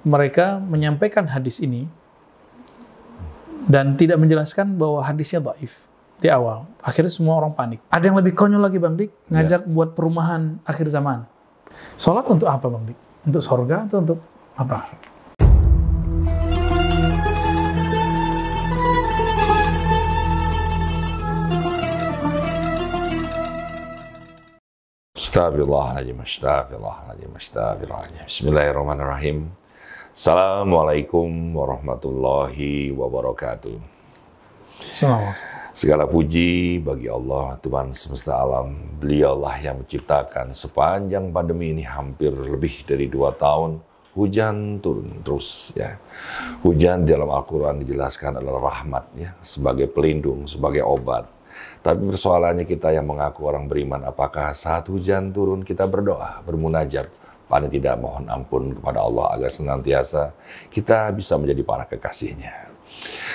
mereka menyampaikan hadis ini dan tidak menjelaskan bahwa hadisnya dhaif di awal. Akhirnya semua orang panik. Ada yang lebih konyol lagi Bang Dik, ngajak buat perumahan akhir zaman. Sholat untuk apa Bang Dik? Untuk sorga atau untuk apa? Astagfirullahaladzim, astagfirullahaladzim, astagfirullahaladzim. Bismillahirrahmanirrahim. Assalamualaikum warahmatullahi wabarakatuh. Assalamualaikum. Segala puji bagi Allah, Tuhan semesta alam. Beliaulah yang menciptakan sepanjang pandemi ini hampir lebih dari dua tahun. Hujan turun terus ya. Hujan di dalam Al-Quran dijelaskan adalah rahmat ya. Sebagai pelindung, sebagai obat. Tapi persoalannya kita yang mengaku orang beriman, apakah saat hujan turun kita berdoa, bermunajat, paling tidak mohon ampun kepada Allah agar senantiasa kita bisa menjadi para kekasihnya.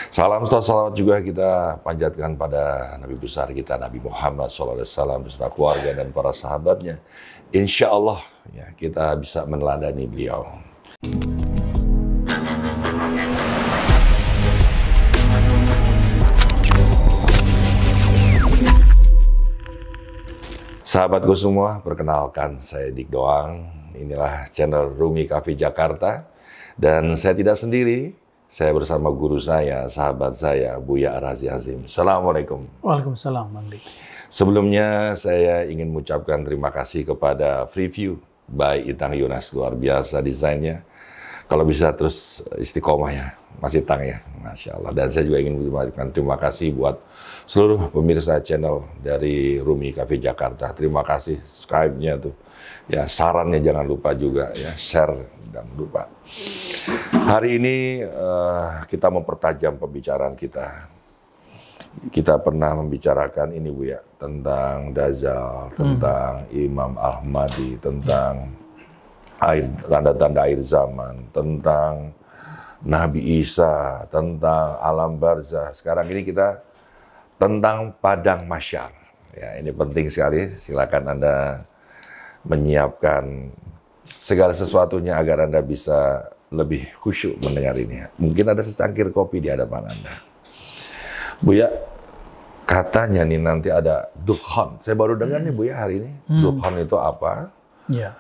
Salam serta salawat juga kita panjatkan pada Nabi besar kita Nabi Muhammad SAW beserta keluarga dan para sahabatnya. Insya Allah ya, kita bisa meneladani beliau. Sahabatku semua, perkenalkan saya Dik Doang. Inilah channel Rumi Cafe Jakarta. Dan saya tidak sendiri, saya bersama guru saya, sahabat saya, Buya Arazi Azim. Assalamualaikum. Waalaikumsalam Bang Dik. Sebelumnya saya ingin mengucapkan terima kasih kepada Freeview by Itang Yunas. Luar biasa desainnya. Kalau bisa terus istiqomah ya, masih tang ya, Masya Allah. Dan saya juga ingin mengucapkan terima kasih buat seluruh pemirsa channel dari Rumi Cafe Jakarta. Terima kasih subscribe-nya tuh. Ya, sarannya jangan lupa juga ya, share jangan lupa. Hari ini uh, kita mempertajam pembicaraan kita. Kita pernah membicarakan ini Bu ya, tentang Dazal, tentang Imam Ahmadi, tentang air tanda-tanda air zaman, tentang Nabi Isa, tentang alam barzah. Sekarang ini kita tentang padang masyar. Ya, ini penting sekali. Silakan Anda menyiapkan segala sesuatunya agar Anda bisa lebih khusyuk mendengar ini. Mungkin ada secangkir kopi di hadapan Anda. Buya, katanya nih nanti ada dukhan. Saya baru dengar nih Buya hari ini. Hmm. Dukhan itu apa? Ya.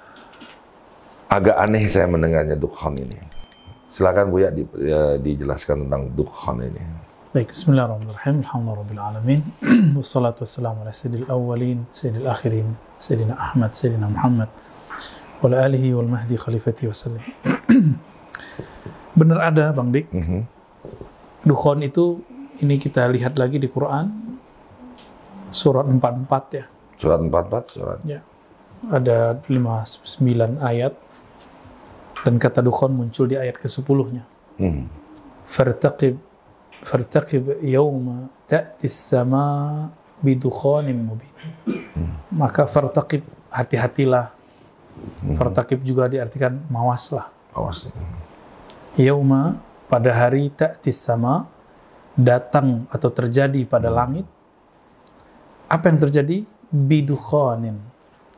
Agak aneh saya mendengarnya dukhan ini. Silakan Buya di, ya, dijelaskan tentang dukhan ini. Baik, bismillahirrahmanirrahim. Alhamdulillahirrahmanirrahim. Wassalatu wassalamu ala sayyidil awwalin, sayyidil akhirin, sayyidina Ahmad, sayyidina Muhammad, wa ala alihi wal mahdi khalifati wasallim. Benar ada Bang Dik, Mhm. dukhon itu ini kita lihat lagi di Quran surat 44 ya. Surat 44, surat. Ya. Ada 59 ayat dan kata dukhon muncul di ayat ke-10-nya. Hmm. Fartaqib yawma ta'ti sama bidukhonim mubin. Hmm. Maka fartaqib hati-hatilah. Hmm. Fertaqib juga diartikan mawaslah. Awas. Pada hari ta'ti sama datang atau terjadi pada langit apa yang terjadi bidukhonin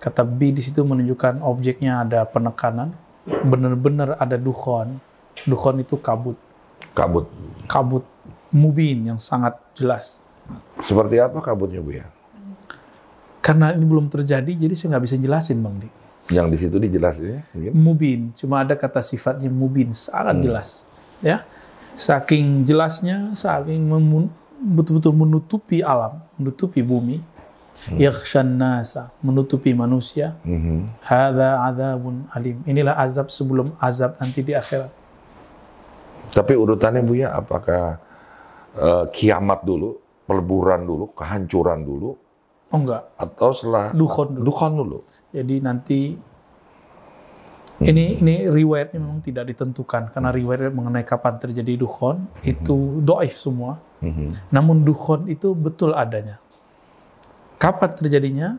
kata bi di situ menunjukkan objeknya ada penekanan benar-benar ada dukhon dukhon itu kabut Kabut. kabut mubin yang sangat jelas. Seperti apa kabutnya Bu ya? Karena ini belum terjadi, jadi saya nggak bisa jelasin Bang Dik. Yang di situ dijelasin ya, mungkin. Mubin, cuma ada kata sifatnya mubin, sangat jelas. Ya, saking jelasnya, saking betul-betul menutupi alam, menutupi bumi. Yakhshan nasa, menutupi manusia. Mhm. Hadza adzabun alim. Inilah azab sebelum azab nanti di akhirat. Tapi urutannya Bu ya, apakah eh, kiamat dulu, peleburan dulu, kehancuran dulu, Oh enggak, atau setelah Dukhon dulu. Dukhon dulu. Jadi nanti ini ini riwayatnya memang tidak ditentukan karena riwayat mengenai kapan terjadi dukhon itu doif semua. Namun dukhon itu betul adanya. Kapan terjadinya?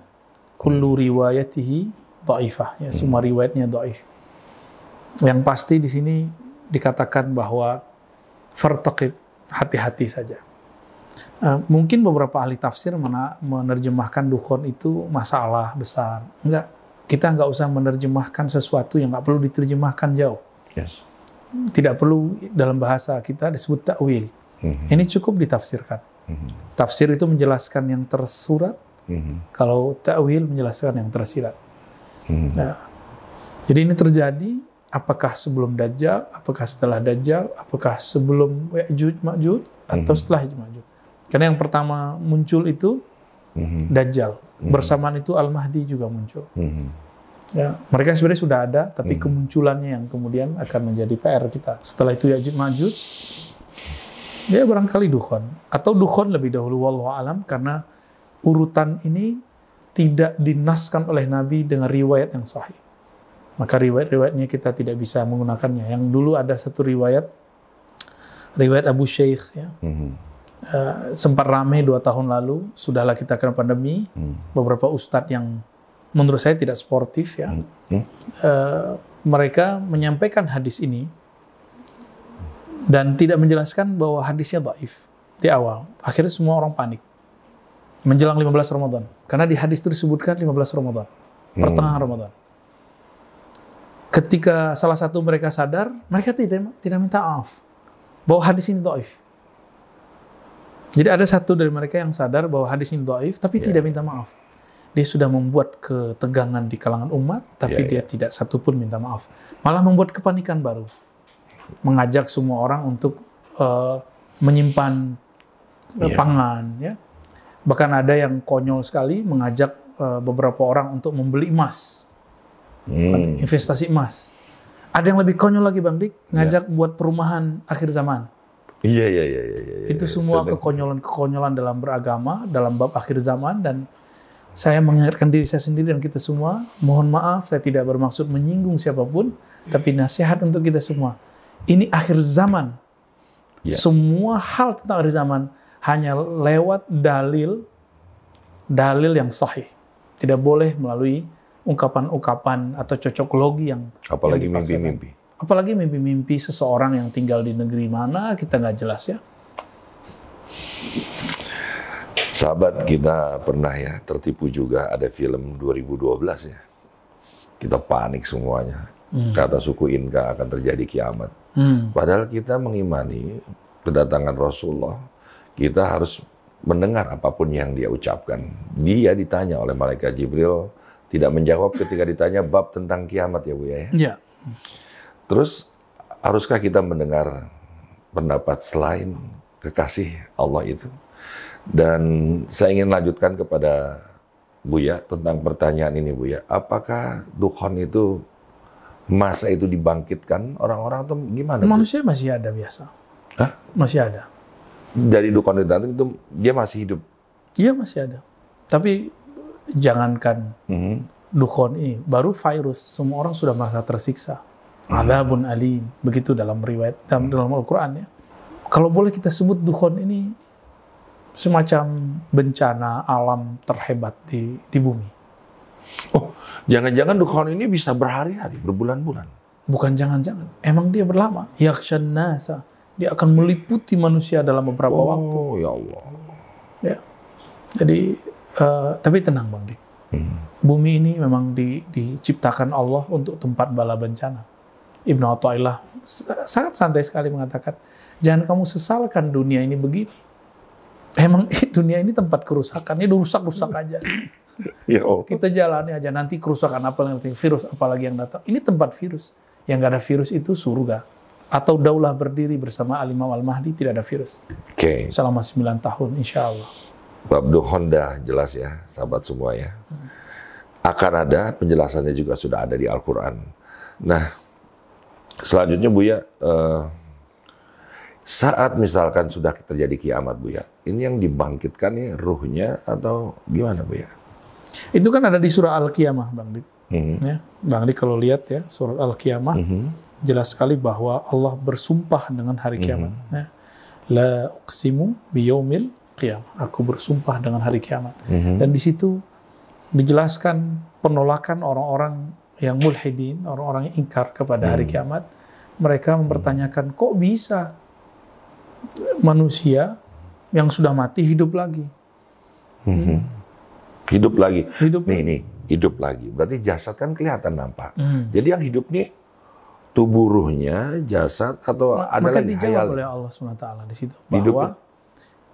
Kullu riwayatihi doifah. Ya, semua riwayatnya doif. Yang pasti di sini dikatakan bahwa fartaqib hati-hati saja. Eh, mungkin beberapa ahli tafsir mena- menerjemahkan dukhon itu masalah besar. Enggak, kita nggak usah menerjemahkan sesuatu yang nggak perlu diterjemahkan jauh. Yes. tidak perlu dalam bahasa kita disebut takwil. Mhm. Ini cukup ditafsirkan. Mhm. Tafsir itu menjelaskan yang tersurat, Mhm. kalau takwil menjelaskan yang tersirat. Mhm. Nah, jadi ini terjadi apakah sebelum Dajjal, apakah setelah Dajjal, apakah sebelum Ya'juj Ma'juj atau Mhm. setelah Ya'juj Ma'juj. Karena yang pertama muncul itu Mhm. Dajjal. Mhm. Bersamaan itu Al-Mahdi juga muncul. Mhm. Ya, mereka sebenarnya sudah ada, tapi Mhm. kemunculannya yang kemudian akan menjadi PR kita. Setelah itu Ya'juj Ma'juj, ya barangkali Dukhon. Atau Dukhon lebih dahulu, wallahu alam, karena urutan ini tidak dinaskan oleh Nabi dengan riwayat yang sahih. Maka riwayat-riwayatnya kita tidak bisa menggunakannya. Yang dulu ada satu riwayat, riwayat Abu Syekh, ya, Mhm. eh, sempat ramai dua tahun lalu, sudahlah kita kena pandemi, Mhm. beberapa ustadz yang menurut saya tidak sportif ya, Hmm. eh, mereka menyampaikan hadis ini dan tidak menjelaskan bahwa hadisnya dhaif di awal. Akhirnya semua orang panik menjelang 15 Ramadan. Karena di hadis itu disebutkan 15 Ramadan, pertengahan Ramadan. Ketika salah satu mereka sadar, mereka tidak tidak minta maaf bahwa hadis ini dhaif. Jadi ada satu dari mereka yang sadar bahwa hadis ini dhaif tapi Ya. tidak minta maaf. Dia sudah membuat ketegangan di kalangan umat tapi Ya, dia tidak satupun minta maaf. Malah membuat kepanikan baru. Mengajak semua orang untuk eh, menyimpan eh, Ya. pangan ya. Bahkan ada yang konyol sekali mengajak eh, beberapa orang untuk membeli emas, Hmm. investasi emas. Ada yang lebih konyol lagi Bang Dik, ngajak buat perumahan akhir zaman. Iya, iya, iya, iya, iya. itu iya. semua kekonyolan-kekonyolan dalam beragama, dalam bab akhir zaman dan saya mengingatkan diri saya sendiri dan kita semua, mohon maaf saya tidak bermaksud menyinggung siapa pun, tapi nasihat untuk kita semua. Ini akhir zaman. Ya. Semua hal tentang akhir zaman hanya lewat dalil dalil yang sahih. Tidak boleh melalui ungkapan-ungkapan atau cocok logi yang Apalagi mimpi-mimpi. Apalagi mimpi-mimpi seseorang yang tinggal di negeri mana kita nggak jelas ya. Sahabat kita pernah ya tertipu juga ada film 2012 ya. Kita panik semuanya. Kata suku Inka akan terjadi kiamat. Hmm. Padahal kita mengimani kedatangan Rasulullah, kita harus mendengar apa pun yang dia ucapkan. Dia ditanya oleh malaikat Jibril, tidak menjawab ketika ditanya bab tentang kiamat ya Bu ya. Ya. Terus haruskah kita mendengar pendapat selain kekasih Allah itu? Dan saya ingin lanjutkan kepada Buya tentang pertanyaan ini Buya. Apakah Dukhon itu masa itu dibangkitkan orang-orang atau gimana? Bu? Manusia masih ada biasa. Hah? Masih ada. Dari itu nanti itu dia masih hidup. Iya masih ada. Tapi jangankan Mhm. dukhon ini, baru virus, semua orang sudah merasa tersiksa. Adabun alim, begitu dalam riwayat dalam, dalam Al-Quran ya. Kalau boleh kita sebut dukhon ini semacam bencana alam terhebat di, di bumi. Oh, jangan-jangan Dukhon ini bisa berhari-hari, berbulan-bulan. Bukan jangan-jangan, emang dia berlama. Yakshan nasa, dia akan meliputi manusia dalam beberapa waktu. Oh, ya Allah. Ya. Jadi, eh, tapi tenang Bang Dik. Hmm. Bumi ini memang di- diciptakan Allah untuk tempat bala bencana. Ibnu Athaillah sangat santai sekali mengatakan, jangan kamu sesalkan dunia ini begini. Emang dunia ini tempat kerusakan, ini rusak-rusak aja. Ya. Kita jalani aja, nanti kerusakan apa nanti virus apalagi yang datang. Ini tempat virus. Yang nggak ada virus itu surga. Atau daulah berdiri bersama Al-Imam Al-Mahdi tidak ada virus. Oke, Selama 9 tahun, insya Allah. bab Dukhon dah jelas ya, sahabat semua ya. Akan ada penjelasannya juga sudah ada di Al-Quran. Nah, selanjutnya Buya, eh, saat misalkan sudah terjadi kiamat Buya, ini yang dibangkitkan nih ruhnya atau gimana Buya? Itu kan ada di surah Al-Qiyamah, Bang Dik. Mhm. Ya, Bang Dik kalau lihat ya, surat Al-Qiyamah, Mhm. Jelas sekali bahwa Allah bersumpah dengan hari kiamat. Ya. La uqsimu biyaumil qiyamah. Aku bersumpah dengan hari kiamat. Mhm. Dan di situ dijelaskan penolakan orang-orang yang mulhidin, orang-orang yang ingkar kepada hari kiamat. Mereka mempertanyakan, kok bisa manusia yang sudah mati hidup lagi? Mhm. Hidup lagi. Hidup Nih, nih, hidup lagi. Berarti jasad kan kelihatan nampak. Hmm. Jadi yang hidup nih tubuh ruhnya, jasad atau ada Maka dijawab hayal? oleh Allah SWT di situ Hidup bahwa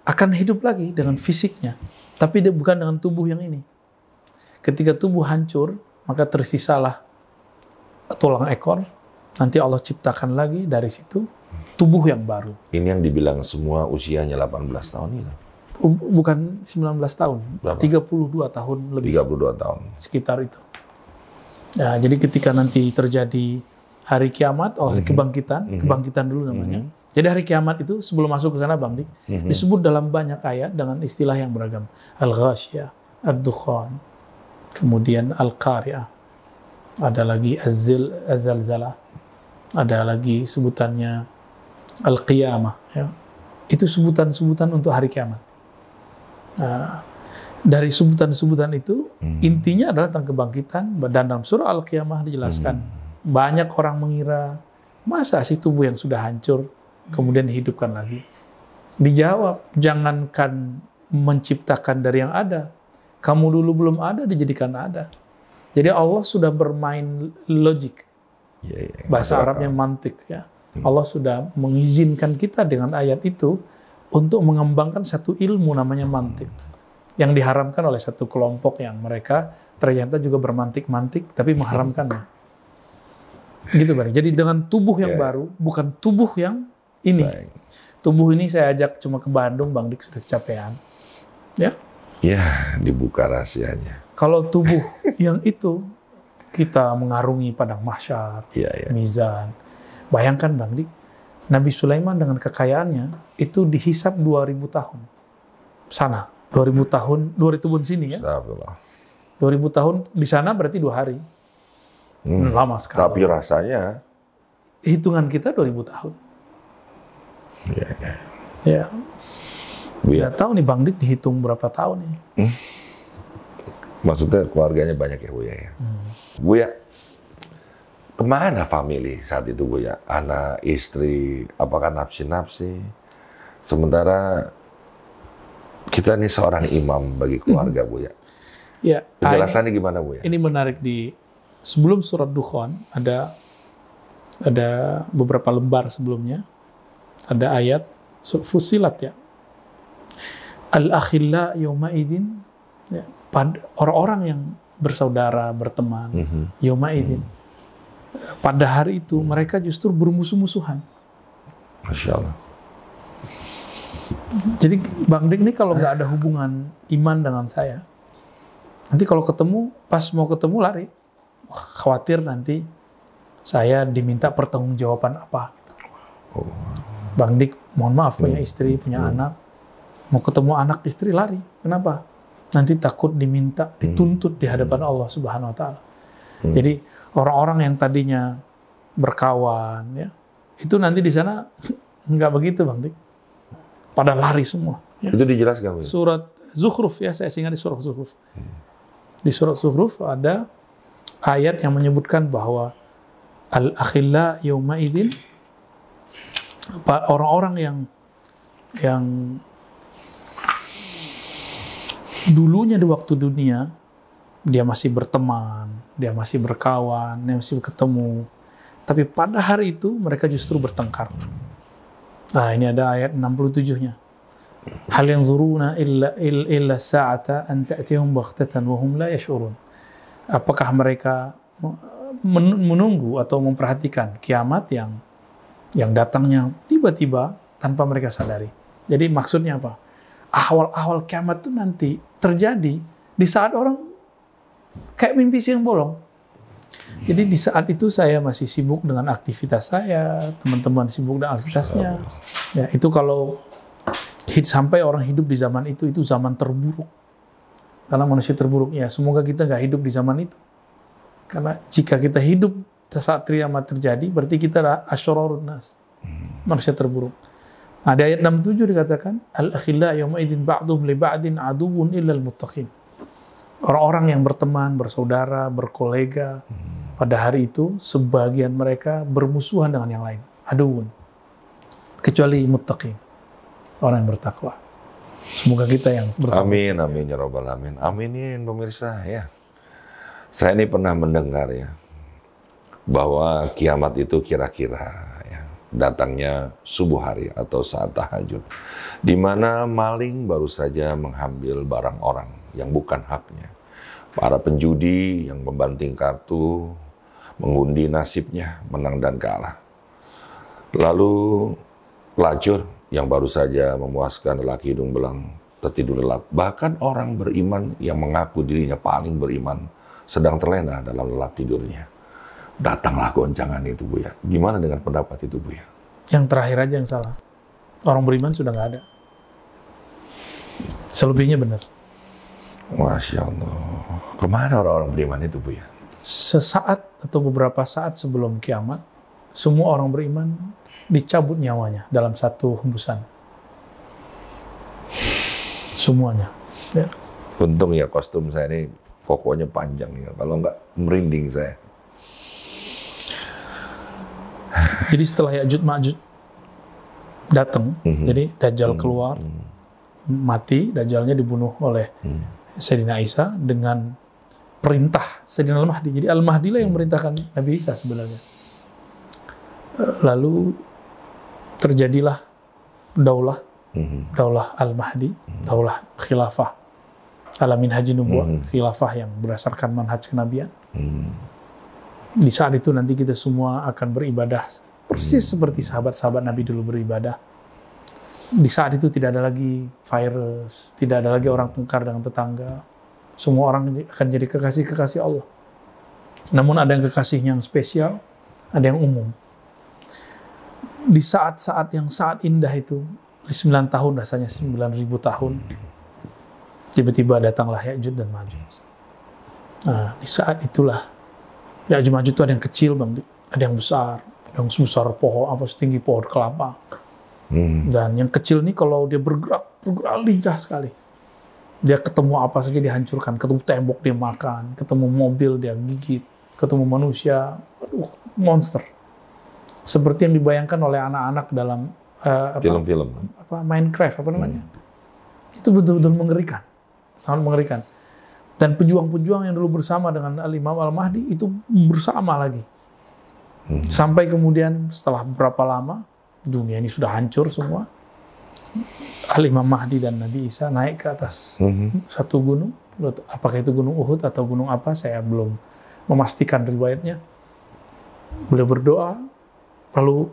akan hidup lagi dengan fisiknya, tapi dia bukan dengan tubuh yang ini. Ketika tubuh hancur, maka tersisalah tulang ekor. Nanti Allah ciptakan lagi dari situ tubuh yang baru. Ini yang dibilang semua usianya 18 tahun ini. Bukan 19 tahun, Berapa? 32 tahun lebih 32 tahun. sekitar itu. Nah, jadi ketika nanti terjadi hari kiamat, oleh kebangkitan, kebangkitan dulu namanya. Jadi hari kiamat itu sebelum masuk ke sana Bang Dik, disebut dalam banyak ayat dengan istilah yang beragam. Al-Ghasyiyah, Ad-Dukhan, kemudian Al-Qari'ah, ada lagi Az-Zil, Az-Zalzalah, ada lagi sebutannya Al-Qiyamah. Ya. Itu sebutan-sebutan untuk hari kiamat. Nah, dari sebutan-sebutan itu intinya adalah tentang kebangkitan dan dalam surah Al-Qiyamah dijelaskan banyak orang mengira masa sih tubuh yang sudah hancur kemudian dihidupkan lagi. Dijawab, jangankan menciptakan dari yang ada. Kamu dulu belum ada dijadikan ada. Jadi Allah sudah bermain logik. Iya, iya. Bahasa Masuk Arabnya mantik ya. Allah sudah mengizinkan kita dengan ayat itu untuk mengembangkan satu ilmu namanya mantik yang diharamkan oleh satu kelompok yang mereka ternyata juga bermantik-mantik tapi mengharamkannya. Gitu Bang. Jadi dengan tubuh yang Ya. baru, bukan tubuh yang ini. Baik. Tubuh ini saya ajak cuma ke Bandung, Bang Dik sudah kecapean. Ya. Ya, dibuka rahasianya. Kalau tubuh yang itu kita mengarungi padang mahsyar, Iya, iya. mizan. Bayangkan Bang Dik, Nabi Sulaiman dengan kekayaannya itu dihisap 2000 tahun. Sana, 2000 tahun, 2000 tahun sini ya. Astagfirullah. 2000 tahun di sana berarti dua hari. Hmm. Lama sekali. Tapi rasanya, Hitungan kita 2000 tahun. ya, ya. Ya, ya, nggak tahu nih Bang Dik dihitung berapa tahun nih. maksudnya keluarganya banyak ya Bu ya. ya. Bu ya, ke mana family saat itu Bu ya? Anak, istri, apakah nafsi-nafsi? Sementara kita ini seorang imam bagi keluarga Bu ya. Ya, ah, ini- Penjelasannya gimana Bu ya? ini menarik di sebelum surat Dukhan ada ada beberapa lembar sebelumnya. Ada ayat Fusilat ya. Al akhilla yauma idin ya, orang-orang yang bersaudara berteman Mhm. yauma idin pada hari itu mereka justru bermusuh-musuhan. Masya Allah. jadi Bang Dik ini kalau nggak ada hubungan iman dengan saya nanti kalau ketemu pas mau ketemu lari khawatir nanti saya diminta pertanggungjawaban apa. Oh. Bang Dik, mohon maaf punya istri, punya anak, mau ketemu anak istri lari. Kenapa? Nanti takut diminta, dituntut di hadapan Allah Subhanahu Wa Taala. Jadi orang-orang yang tadinya berkawan, ya, itu nanti di sana nggak begitu, Bang Dik. Pada lari semua. ya. Itu dijelaskan? Surat Zukhruf ya, saya ingat di surat Zukhruf. Di surat Zukhruf ada ayat yang menyebutkan bahwa al-akhilla yauma idzin orang-orang yang yang dulunya di waktu dunia dia masih berteman, dia masih berkawan, dia masih ketemu. Tapi pada hari itu mereka justru bertengkar. Nah, ini ada ayat 67-nya. Hal yang zuruna illa, illa sa'ata an ta'tihum baghtatan wa hum la yash'urun. Apakah mereka men- menunggu atau memperhatikan kiamat yang yang datangnya tiba-tiba tanpa mereka sadari. Jadi maksudnya apa? Awal-awal kiamat itu nanti terjadi di saat orang kayak mimpi siang bolong. Jadi di saat itu saya masih sibuk dengan aktivitas saya, teman-teman sibuk dengan aktivitasnya. Ya, itu kalau sampai orang hidup di zaman itu, itu zaman terburuk. Karena manusia terburuk, ya semoga kita nggak hidup di zaman itu. Karena jika kita hidup saat kiamat terjadi, berarti kita adalah asyararun nas. Manusia terburuk. Nah, di ayat 67 dikatakan, Al-akhilla yawma idin ba'dum li ba'din aduun illal muttaqin. Orang-orang yang berteman, bersaudara, berkolega, pada hari itu sebagian mereka bermusuhan dengan yang lain. Aduun. Kecuali muttaqin. Orang yang bertakwa. Semoga kita yang bertakwa. Amin, amin ya robbal alamin. Aminin pemirsa ya. Saya ini pernah mendengar ya bahwa kiamat itu kira-kira ya, datangnya subuh hari atau saat tahajud, di mana maling baru saja mengambil barang orang yang bukan haknya. Para penjudi yang membanting kartu, mengundi nasibnya, menang dan kalah. Lalu pelacur yang baru saja memuaskan lelaki hidung belang tertidur lelap. Bahkan orang beriman yang mengaku dirinya paling beriman sedang terlena dalam lelap tidurnya. Datanglah goncangan itu, Bu ya. Gimana dengan pendapat itu, Bu ya? Yang terakhir aja yang salah. Orang beriman sudah nggak ada. Selebihnya benar. Masya Allah. Ke mana orang-orang beriman itu, Bu ya? Sesaat atau beberapa saat sebelum kiamat, semua orang beriman dicabut nyawanya dalam satu hembusan. Semuanya. Ya. Untung ya kostum saya ini pokoknya panjang ya. Kalau nggak merinding saya. Jadi setelah Ya'juj Ma'juj datang, Mhm. jadi Dajjal keluar, mati, Dajjalnya dibunuh oleh Sayyidina Isa dengan perintah Sayyidina Al-Mahdi. Jadi Al-Mahdi lah yang merintahkan Nabi Isa sebenarnya. Lalu terjadilah daulah, Mhm. daulah Al-Mahdi, daulah khilafah. Alamin haji nubuah, Mhm. khilafah yang berdasarkan manhaj kenabian. Di saat itu nanti kita semua akan beribadah persis seperti sahabat-sahabat Nabi dulu beribadah. Di saat itu tidak ada lagi virus, tidak ada lagi orang tengkar dengan tetangga. Semua orang akan jadi kekasih-kekasih Allah. Namun ada yang kekasih yang spesial, ada yang umum. Di saat-saat yang sangat indah itu, di 9 tahun rasanya 9.000 tahun, tiba-tiba datanglah Ya'juj dan Ma'juj. Nah, di saat itulah Ya'juj Ma'juj itu ada yang kecil bang, ada yang besar, ada yang sebesar pohon apa setinggi pohon kelapa. Hmm. Dan yang kecil ini kalau dia bergerak, bergerak lincah sekali. Dia ketemu apa saja dihancurkan, ketemu tembok dia makan, ketemu mobil dia gigit, ketemu manusia, aduh, monster. Seperti yang dibayangkan oleh anak-anak dalam apa, Film-film. apa Minecraft apa namanya. Itu betul-betul mengerikan. Sangat mengerikan. Dan pejuang-pejuang yang dulu bersama dengan Al-Imam Al-Mahdi itu bersama lagi. Hmm. Sampai kemudian setelah berapa lama dunia ini sudah hancur semua. Al-Imam Mahdi dan Nabi Isa naik ke atas Mhm. satu gunung. Apakah itu gunung Uhud atau gunung apa? Saya belum memastikan riwayatnya. Beliau berdoa, lalu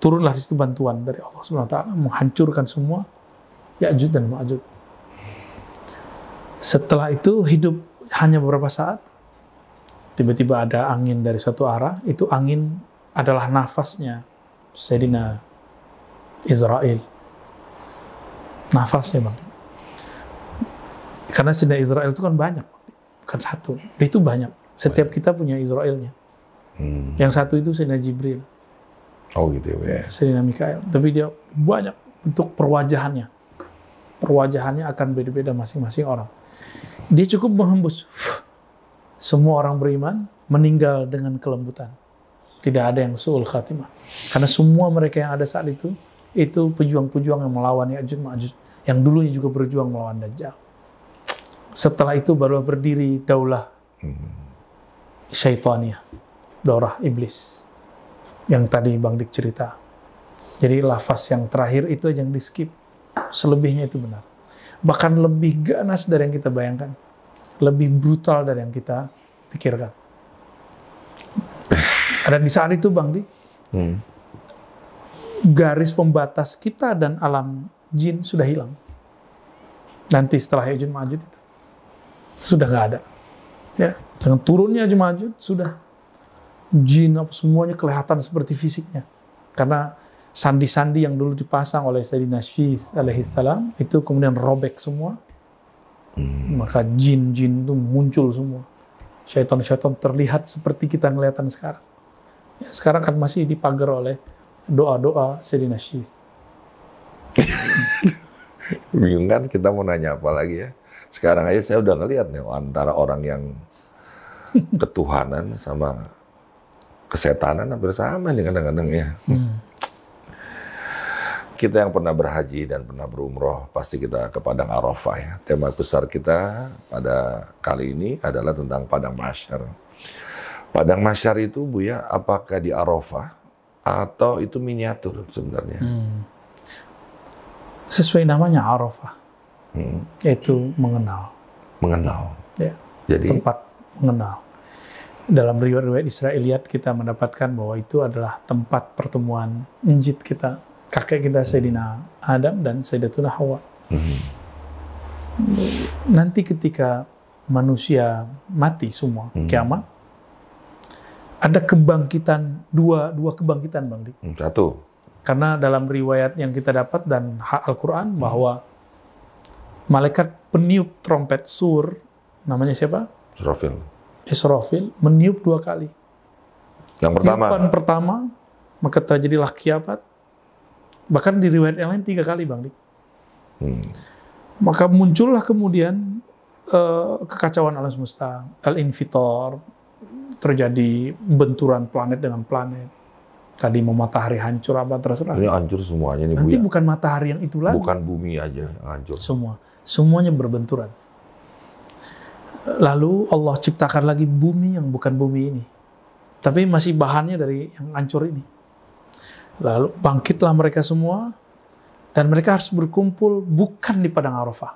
turunlah di situ bantuan dari Allah Subhanahu wa taala menghancurkan semua Ya'juj dan Ma'juj. Setelah itu hidup hanya beberapa saat, tiba-tiba ada angin dari satu arah, itu angin adalah nafasnya Sayyidina Israel. Nafasnya bang. Karena Sayyidina Israel itu kan banyak, bukan satu. Itu banyak. Setiap kita punya Israelnya. Hmm. Yang satu itu Sayyidina Jibril. Oh gitu ya. Sayyidina Mikael. Tapi dia banyak bentuk perwajahannya. Perwajahannya akan beda-beda masing-masing orang. Dia cukup menghembus. Semua orang beriman meninggal dengan kelembutan. Tidak ada yang suul khatimah. Karena semua mereka yang ada saat itu, itu pejuang-pejuang yang melawan Ya'juj Ma'juj. Yang dulunya juga berjuang melawan Dajjal. Setelah itu baru berdiri daulah syaitaniyah. Daulah iblis yang tadi Bang Dik cerita. Jadi lafaz yang terakhir itu yang di skip. Selebihnya itu benar. Bahkan lebih ganas dari yang kita bayangkan. Lebih brutal dari yang kita pikirkan. Dan di saat itu Bang Dik, Hmm. garis pembatas kita dan alam jin sudah hilang. Nanti setelah Ya'juj Ma'juj itu. Sudah nggak ada. Ya, dengan turunnya Ya'juj Ma'juj sudah jin apa semuanya kelihatan seperti fisiknya. Karena sandi-sandi yang dulu dipasang oleh Sayyidina Syith alaihi salam itu kemudian robek semua. Maka jin-jin itu muncul semua. Syaitan-syaitan terlihat seperti kita kelihatan sekarang. Ya, sekarang kan masih dipagar oleh doa-doa Sayyidina Syith. Bingung kan kita mau nanya apa lagi ya. Sekarang aja saya udah ngeliat nih antara orang yang ketuhanan sama kesetanan hampir sama nih kadang-kadang ya. Kita yang pernah berhaji dan pernah berumroh, pasti kita ke Padang Arafah ya. Tema besar kita pada kali ini adalah tentang Padang Mahsyar. Padang Masyar itu Bu ya, apakah di Arafah atau itu miniatur sebenarnya? Hmm. Sesuai namanya Arafah, Hmm. yaitu mengenal. Mengenal. Ya, Jadi tempat mengenal. Dalam riwayat-riwayat Israeliat kita mendapatkan bahwa itu adalah tempat pertemuan njit kita, kakek kita Sayyidina Adam dan Sayyidatuna Hawa. hmm, Nanti ketika manusia mati semua, Hmm. kiamat, ada kebangkitan, dua, dua kebangkitan Bang Dik. hmm, satu. Karena dalam riwayat yang kita dapat dan hak Al-Quran bahwa malaikat peniup trompet sur, namanya siapa? Surafil. Israfil, meniup dua kali. Yang pertama, Tiupan pertama, maka terjadilah kiamat. Bahkan di riwayat yang lain tiga kali, Bang Dik. hmm, Maka muncullah kemudian eh, kekacauan alam semesta, al-infitor, terjadi benturan planet dengan planet. Tadi mau matahari hancur apa terserah. ini hancur semuanya nih Bu Nanti ya. bukan matahari yang itu lagi. Bukan bumi aja yang hancur. Semua. Semuanya berbenturan. Lalu Allah ciptakan lagi bumi yang bukan bumi ini. Tapi masih bahannya dari yang hancur ini. Lalu bangkitlah mereka semua. Dan mereka harus berkumpul bukan di Padang Arafah.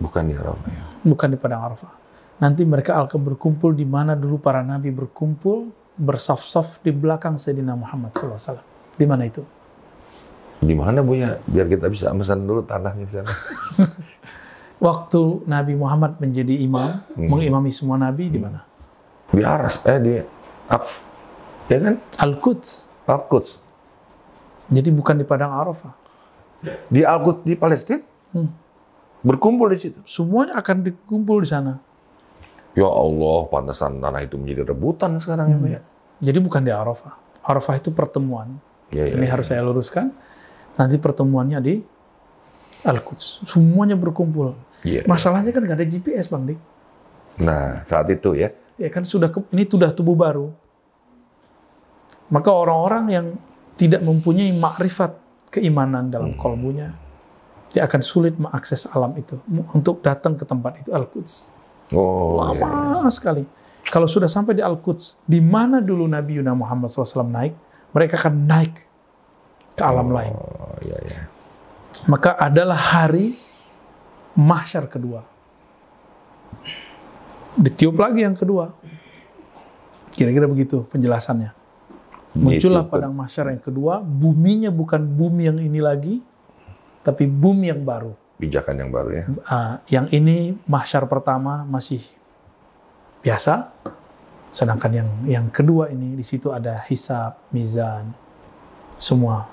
Bukan di Arafah ya. Bukan di Padang Arafah. Nanti mereka akan berkumpul di mana dulu para nabi berkumpul bersaf-saf di belakang Sayyidina Muhammad SAW. Di mana itu? Di mana Bu ya? Biar kita bisa pesan dulu tanahnya sana. Waktu Nabi Muhammad menjadi imam, mengimami semua nabi di mana? Di Aras, eh di Ak, ya kan? Al-Quds. Al-Quds. Jadi bukan di Padang Arafah. Di Al-Quds di Palestina. Hmm. Berkumpul di situ. Semuanya akan dikumpul di sana. Ya Allah, pantesan tanah itu menjadi rebutan sekarang ya Bu ya. Jadi bukan di Arafah. Arafah itu pertemuan. Ya, ya, Ini harus saya luruskan. Nanti pertemuannya di Al-Quds. Semuanya berkumpul. Iya. Masalahnya kan nggak ada GPS, Bang Dik. Nah, saat itu ya. Ya kan sudah ke- ini sudah tubuh baru. Maka orang-orang yang tidak mempunyai makrifat keimanan dalam kolbunya, dia akan sulit mengakses alam itu untuk datang ke tempat itu Al-Quds. Oh, iya. Lama sekali. Kalau sudah sampai di Al-Quds, di mana dulu Nabi Yuna Muhammad SAW naik, mereka akan naik ke alam lain. Oh, iya, iya. Maka adalah hari mahsyar kedua. Ditiup lagi yang kedua. Kira-kira begitu penjelasannya. Muncullah Gitu. padang mahsyar yang kedua, buminya bukan bumi yang ini lagi, tapi bumi yang baru. Pijakan yang baru ya. Ah, yang ini mahsyar pertama masih biasa, sedangkan yang yang kedua ini di situ ada hisab, mizan, semua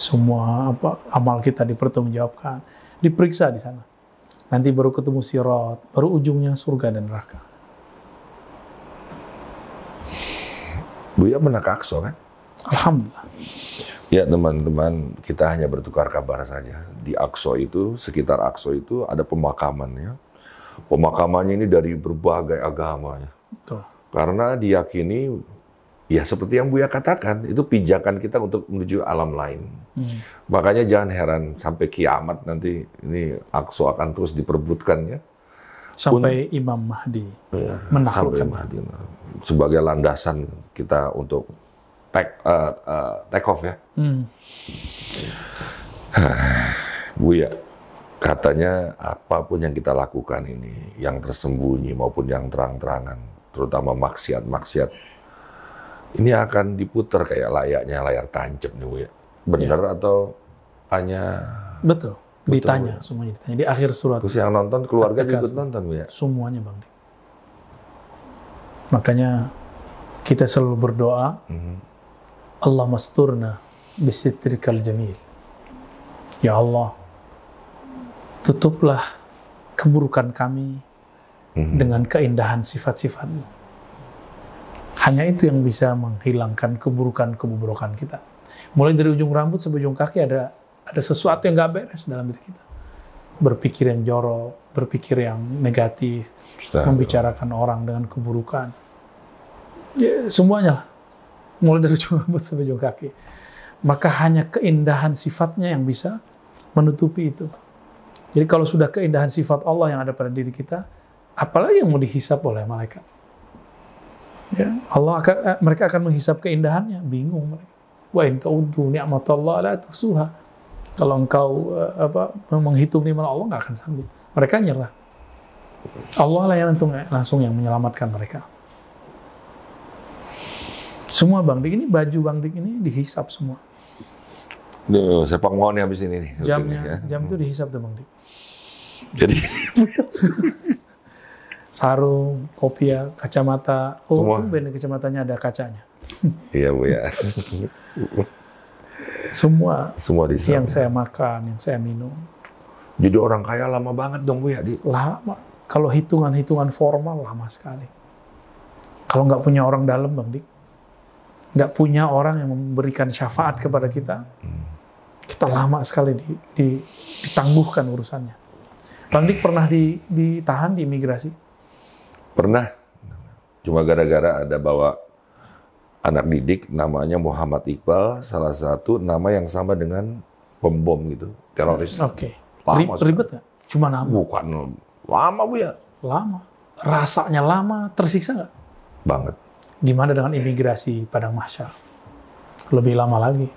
semua apa amal kita dipertanggungjawabkan, diperiksa di sana. Nanti baru ketemu sirat, baru ujungnya surga dan neraka. Buya pernah ke Aqsa kan? Alhamdulillah. Ya teman-teman, kita hanya bertukar kabar saja. Di Aqsa itu, sekitar Aqsa itu ada pemakaman ya. Pemakamannya ini dari berbagai agama ya. Betul. Karena diyakini, ya seperti yang Buya katakan, itu pijakan kita untuk menuju alam lain. Hmm. Makanya jangan heran sampai kiamat nanti ini Aqsa akan terus diperbutkan ya. Sampai Imam Mahdi Ya, menaklukkan. sampai Mahdi. Sebagai landasan kita untuk take, eh, eh, take off ya. Hmm. Buya, katanya apa pun yang kita lakukan ini, yang tersembunyi maupun yang terang-terangan, terutama maksiat-maksiat, ini akan diputar kayak layaknya layar tancap nih Buya. Benar atau hanya Betul. Ditanya semuanya ditanya di akhir surat. terus yang nonton keluarga ikut nonton Buya? Semuanya Bang. Dik. Makanya kita selalu berdoa, Mhm. Allah masturna bisitrikal jamil. Ya Allah, tutuplah keburukan kami Mhm. dengan keindahan sifat-sifatmu. Hanya itu yang bisa menghilangkan keburukan-keburukan kita. Mulai dari ujung rambut sampai ujung kaki ada ada sesuatu yang nggak beres dalam diri kita. Berpikir yang jorok, berpikir yang negatif, Ustaz. membicarakan orang dengan keburukan. Ya, semuanya lah. Mulai dari ujung rambut sampai ujung kaki. Maka hanya keindahan sifatnya yang bisa menutupi itu. Jadi kalau sudah keindahan sifat Allah yang ada pada diri kita, apalagi yang mau dihisap oleh malaikat? Ya, Allah akan eh, mereka akan menghisap keindahannya, bingung mereka. Wa in ta'uddu ni'matallah la tuhsuha. Kalau engkau eh, apa menghitung nikmat Allah nggak akan sanggup. Mereka nyerah. Allah lah yang langsung, langsung yang menyelamatkan mereka. Semua Bang Dik ini baju Bang Dik ini dihisap semua. Duh, sepak mau nih habis ini nih. Jamnya, ya. jam itu dihisap tuh Bang Dik. Jadi Sarung, kopiah, kacamata. Oh, Semua. tumben kacamatanya ada kacanya. iya Bu ya. Semua Semua di yang saya makan, yang saya minum. Jadi orang kaya lama banget dong Bu ya di. Lama. Kalau hitungan-hitungan formal lama sekali. Kalau nggak punya orang dalam Bang Dik, nggak punya orang yang memberikan syafaat kepada kita, kita lama sekali di, di- ditangguhkan urusannya. Bang Dik pernah di- ditahan di imigrasi? Pernah. Cuma gara-gara ada bawa anak didik namanya Muhammad Iqbal, salah satu nama yang sama dengan pembom gitu, teroris. Oke. Lama sekali. ribet nggak? Cuma nama. Bukan lama Bu ya. Lama. Rasanya lama, tersiksa nggak? Banget. Gimana dengan imigrasi Padang Mahsyar? Lebih lama lagi.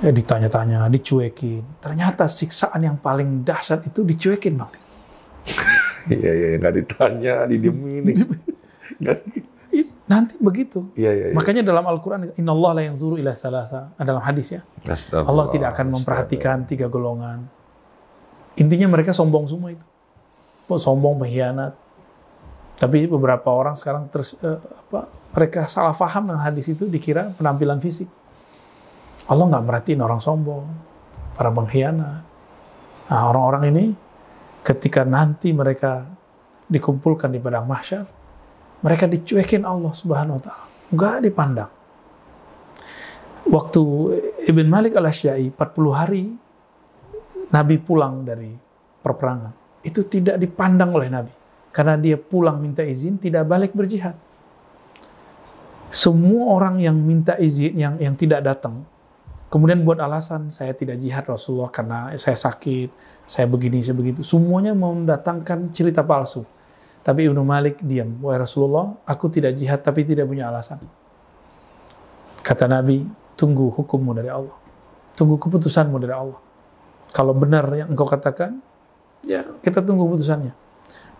Eh, ditanya-tanya, dicuekin. Ternyata siksaan yang paling dahsyat itu dicuekin, Bang. Iya iya nggak ditanya, didiemin. Nanti begitu. Iya iya. iya. Makanya dalam Al-Quran, Inna Allah la yanzuru ila salasa. Dalam hadis ya. Allah tidak akan memperhatikan tiga golongan. Intinya mereka sombong semua itu. Sombong, pengkhianat. Tapi beberapa orang sekarang terus eh, apa, mereka salah paham dengan hadis itu dikira penampilan fisik. Allah nggak merhatiin orang sombong, para pengkhianat. Nah, orang-orang ini ketika nanti mereka dikumpulkan di padang mahsyar, mereka dicuekin Allah Subhanahu wa taala. Nggak dipandang. Waktu Ibn Malik al-Asyai 40 hari Nabi pulang dari perperangan. Itu tidak dipandang oleh Nabi. Karena dia pulang minta izin, tidak balik berjihad. Semua orang yang minta izin, yang yang tidak datang, kemudian buat alasan, saya tidak jihad Rasulullah karena saya sakit, saya begini, saya begitu. Semuanya mendatangkan cerita palsu. Tapi Ibnu Malik diam. Wahai Rasulullah, aku tidak jihad tapi tidak punya alasan. Kata Nabi, tunggu hukummu dari Allah. Tunggu keputusanmu dari Allah. Kalau benar yang engkau katakan, ya kita tunggu keputusannya.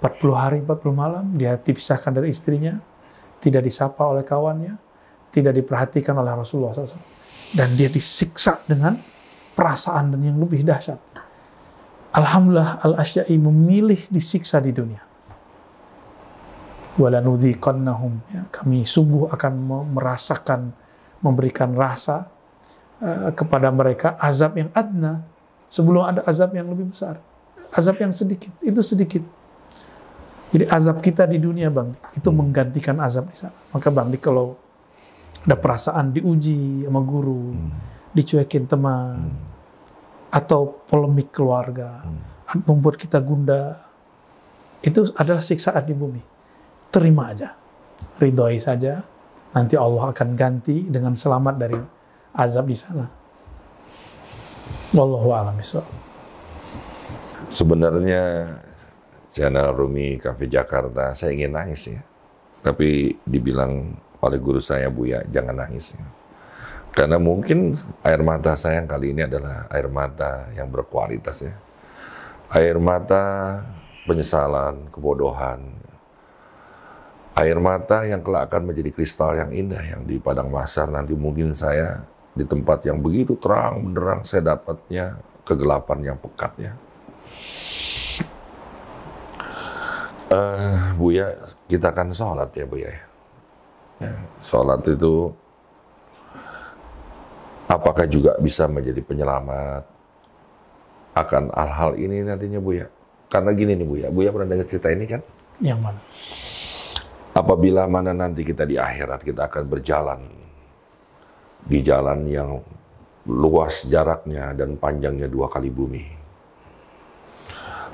40 hari, 40 malam, dia dipisahkan dari istrinya, tidak disapa oleh kawannya, tidak diperhatikan oleh Rasulullah SAW. Dan dia disiksa dengan perasaan dan yang lebih dahsyat. Alhamdulillah Al-Asyai memilih disiksa di dunia. Walanudhiqannahum. Ya, kami sungguh akan me- merasakan, memberikan rasa eh, kepada mereka azab yang adna sebelum ada azab yang lebih besar. Azab yang sedikit, itu sedikit. Jadi azab kita di dunia bang, itu menggantikan azab di sana. Maka bang, kalau ada perasaan diuji sama guru, dicuekin teman, atau polemik keluarga, membuat kita gundah, itu adalah siksaan di bumi. Terima aja, ridhoi saja, nanti Allah akan ganti dengan selamat dari azab di sana. Wallahu a'lam. Sebenarnya channel Rumi Cafe Jakarta, saya ingin nangis ya. Tapi dibilang oleh guru saya, Buya, jangan nangis. Karena mungkin air mata saya yang kali ini adalah air mata yang berkualitas ya. Air mata penyesalan, kebodohan. Air mata yang kelak akan menjadi kristal yang indah yang di padang masar nanti mungkin saya di tempat yang begitu terang benderang saya dapatnya kegelapan yang pekat ya. Eh, Buya, kita akan sholat ya Buya. Ya, sholat itu apakah juga bisa menjadi penyelamat akan hal-hal ini nantinya Buya? Karena gini nih Buya, Buya pernah dengar cerita ini kan? Yang mana? Apabila mana nanti kita di akhirat kita akan berjalan di jalan yang luas jaraknya dan panjangnya dua kali bumi.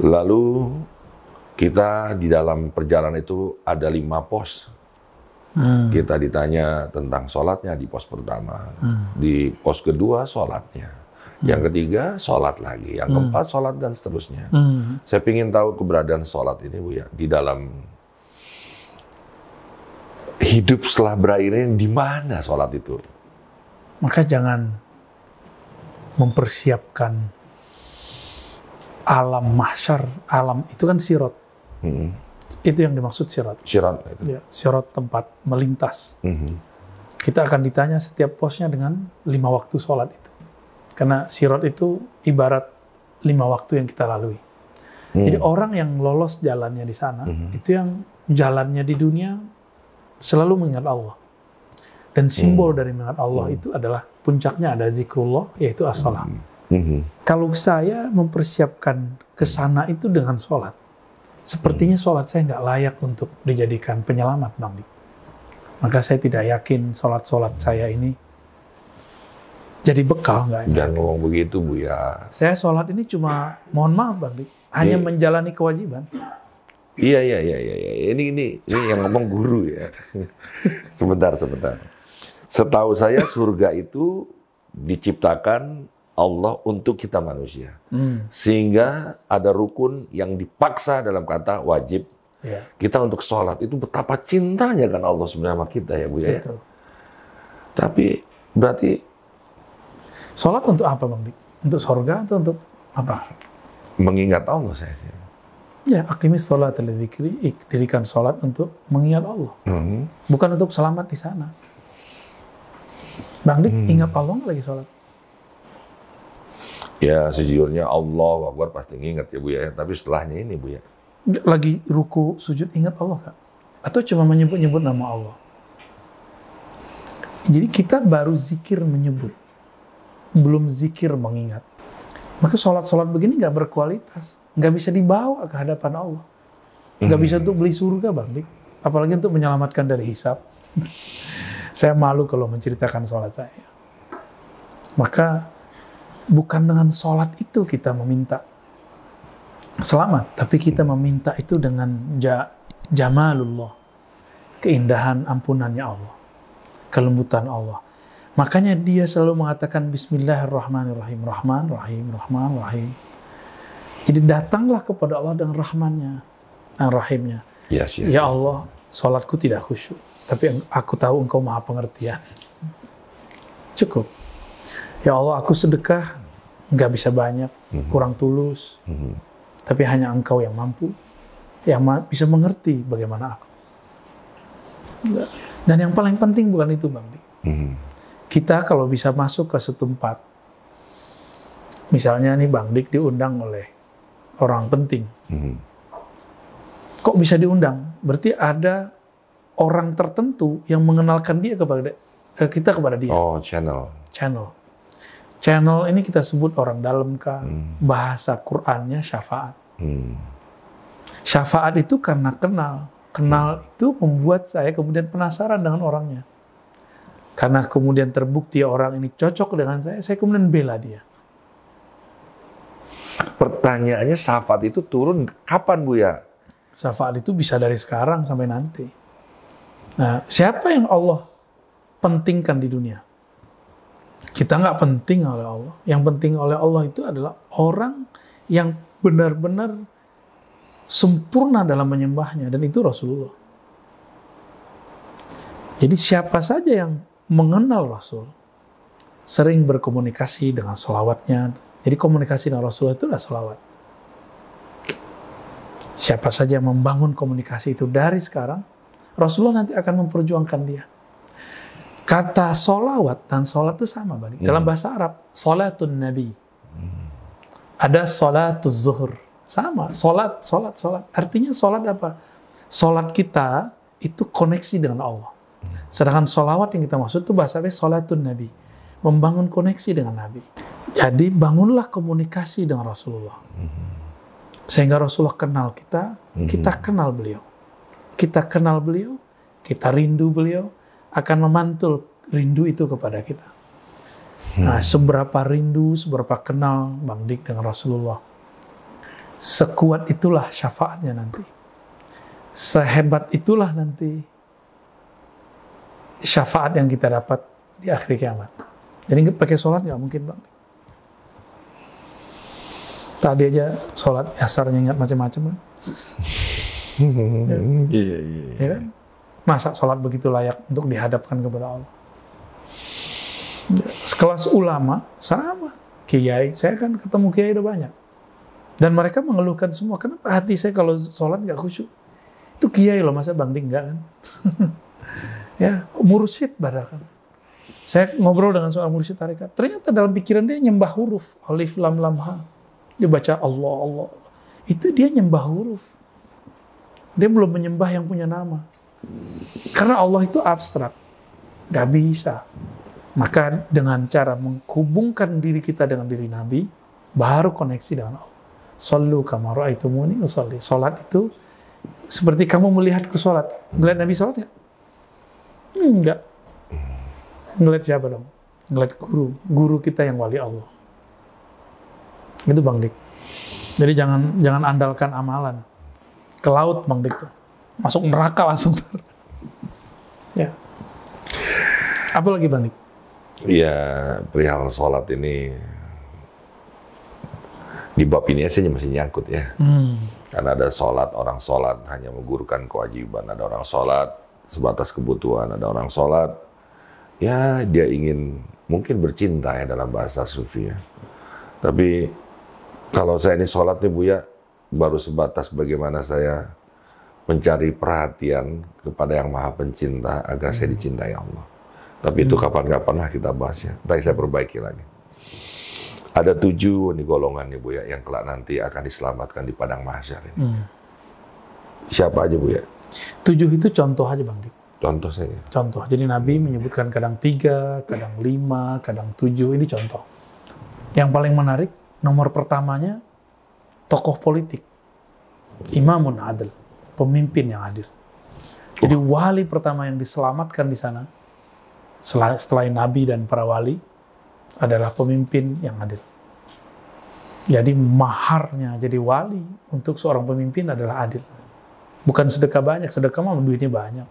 Lalu kita di dalam perjalanan itu ada lima pos. Hmm. Kita ditanya tentang sholatnya di pos pertama. Di pos kedua sholatnya. Yang ketiga sholat lagi. Yang keempat sholat dan seterusnya. Hmm. Saya ingin tahu keberadaan sholat ini Bu ya. Di dalam hidup setelah berakhirnya di mana sholat itu? Maka jangan mempersiapkan alam mahsyar, alam itu kan sirot. Hmm. Itu yang dimaksud sirot. Syirat itu. Ya, sirot tempat melintas. Mhm. Kita akan ditanya setiap posnya dengan lima waktu sholat itu. Karena sirot itu ibarat lima waktu yang kita lalui. Hmm. Jadi orang yang lolos jalannya di sana, itu yang jalannya di dunia selalu mengingat Allah. Dan simbol dari mengingat Allah itu adalah puncaknya ada zikrullah, yaitu as-salat. Mhm. Kalau saya mempersiapkan ke sana itu dengan sholat, sepertinya sholat saya nggak layak untuk dijadikan penyelamat, Bang Dik. Maka saya tidak yakin sholat-sholat saya ini jadi bekal, nggak Jangan ngomong begitu, Bu ya. Saya sholat ini cuma, mohon maaf Bang Dik, hanya Iya. menjalani kewajiban. Iya, iya, iya, iya. iya. Ini, ini, ini yang ngomong guru ya. sebentar, sebentar. Setahu saya surga itu diciptakan Allah untuk kita manusia. Hmm, Sehingga ada rukun yang dipaksa dalam kata wajib. ya, Kita untuk sholat itu betapa cintanya kan Allah sebenarnya sama kita ya Bu ya. betul. Tapi berarti Sholat untuk apa Bang Dik? Untuk sorga atau untuk apa? mengingat Allah saya. Ya, akimis sholat dzikri, ik- dirikan sholat untuk mengingat Allah. Mhm. Bukan untuk selamat di sana. Bang Dik, Hmm. ingat Allah nggak lagi sholat? Ya sejujurnya Allah Akbar pasti nginget ya Bu ya. Tapi setelahnya ini Bu ya. Lagi ruku, sujud, ingat Allah Kak? Atau cuma menyebut-nyebut nama Allah? Jadi kita baru zikir menyebut. Belum zikir mengingat. Maka sholat-sholat begini nggak berkualitas. Nggak bisa dibawa ke hadapan Allah. Nggak bisa untuk beli surga Bang Dik. Apalagi untuk menyelamatkan dari hisap. saya malu kalau menceritakan sholat saya. Maka bukan dengan sholat itu kita meminta selamat, tapi kita meminta itu dengan ja, jamalullah, keindahan ampunannya Allah, kelembutan Allah. Makanya dia selalu mengatakan Bismillahirrahmanirrahim, Rahman, Rahim, Rahman, Rahim. Jadi datanglah kepada Allah dengan rahmannya, dan rahimnya. Yes, yes, Ya yes. Allah, sholatku tidak khusyuk, tapi aku tahu engkau maha pengertian. Cukup. Ya Allah, aku sedekah, nggak bisa banyak, kurang tulus, Mhm. tapi hanya engkau yang mampu, yang ma- bisa mengerti bagaimana aku. Dan yang paling penting bukan itu, Bang. Dik. Mhm. Kita kalau bisa masuk ke satu tempat, misalnya nih Bang Dik diundang oleh orang penting, Mhm. kok bisa diundang? Berarti ada orang tertentu yang mengenalkan dia kepada eh, kita kepada dia. Oh channel. Channel. Channel ini kita sebut orang dalam kah? Hmm. Bahasa Qur'annya syafaat. Hmm. Syafaat itu karena kenal. Kenal itu membuat saya kemudian penasaran dengan orangnya. Karena kemudian terbukti orang ini cocok dengan saya, saya kemudian bela dia. Pertanyaannya syafaat itu turun kapan Bu ya? Syafaat itu bisa dari sekarang sampai nanti. Nah, siapa yang Allah pentingkan di dunia? Kita nggak penting oleh Allah. Yang penting oleh Allah itu adalah orang yang benar-benar sempurna dalam menyembahnya. Dan itu Rasulullah. Jadi siapa saja yang mengenal Rasul, sering berkomunikasi dengan solawatnya. Jadi komunikasi dengan Rasulullah itu adalah solawat. Siapa saja yang membangun komunikasi itu dari sekarang, Rasulullah nanti akan memperjuangkan dia. Kata solawat dan sholat itu sama, Bang. Dalam bahasa Arab, sholatun Nabi. Ada sholatul zuhur. Sama, sholat, sholat, sholat. Artinya sholat apa? Sholat kita itu koneksi dengan Allah. Sedangkan sholawat yang kita maksud itu bahasa Arabnya sholatun Nabi. Membangun koneksi dengan Nabi. Jadi bangunlah komunikasi dengan Rasulullah. Sehingga Rasulullah kenal kita, kita kenal beliau. Kita kenal beliau, kita rindu beliau, akan memantul rindu itu kepada kita. Nah, seberapa rindu, seberapa kenal Bang Dik dengan Rasulullah. Sekuat itulah syafaatnya nanti. Sehebat itulah nanti syafaat yang kita dapat di akhir kiamat. Jadi pakai sholat nggak mungkin Bang. Tadi aja sholat asar ingat macam-macam kan. Iya, iya. Ya kan? Masa sholat begitu layak untuk dihadapkan kepada Allah? Sekelas ulama, sama. Kiai, saya kan ketemu kiai udah banyak. Dan mereka mengeluhkan semua, kenapa hati saya kalau sholat nggak khusyuk? Itu kiai loh, masa Bang Ding nggak kan? ya, mursyid padahal kan. Saya ngobrol dengan seorang mursyid tarekat. Ternyata dalam pikiran dia nyembah huruf. Alif, lam, lam, ha. Dia baca Allah, Allah. Itu dia nyembah huruf. Dia belum menyembah yang punya nama. Karena Allah itu abstrak. Gak bisa. Maka dengan cara menghubungkan diri kita dengan diri Nabi, baru koneksi dengan Allah. Sallu kama ra'aitumuni usalli. Salat itu seperti kamu melihatku salat. Ngeliat Nabi salat enggak? Enggak. Ngeliat siapa dong? Ngeliat guru. Guru kita yang wali Allah. Itu Bang Dik. Jadi jangan jangan andalkan amalan. Ke laut Bang Dik tuh. Masuk neraka langsung. ya. Apa lagi Bang Dik? Ya, perihal sholat ini di bab ini saya masih nyangkut ya. Hmm. Karena ada sholat, orang sholat hanya menggurkan kewajiban. Ada orang sholat sebatas kebutuhan. Ada orang sholat, ya dia ingin mungkin bercinta ya dalam bahasa sufi ya. Tapi kalau saya ini sholat nih Bu ya, baru sebatas bagaimana saya mencari perhatian kepada yang maha pencinta agar saya dicintai Allah. Tapi itu kapan-kapan lah kita bahas ya. Nanti saya perbaiki lagi. Ada tujuh nih golongan nih Bu ya, yang kelak nanti akan diselamatkan di padang mahsyar ini. Hmm. Siapa aja Bu ya? Tujuh itu contoh aja Bang Dik. Contoh saja. Contoh. Jadi Nabi menyebutkan kadang tiga, kadang lima, kadang tujuh. Ini contoh. Yang paling menarik, nomor pertamanya, tokoh politik. Imamun adil. Pemimpin yang adil. Jadi wali pertama yang diselamatkan di sana, selain Nabi dan para wali, adalah pemimpin yang adil. Jadi maharnya jadi wali untuk seorang pemimpin adalah adil. Bukan sedekah banyak, sedekah mah duitnya banyak.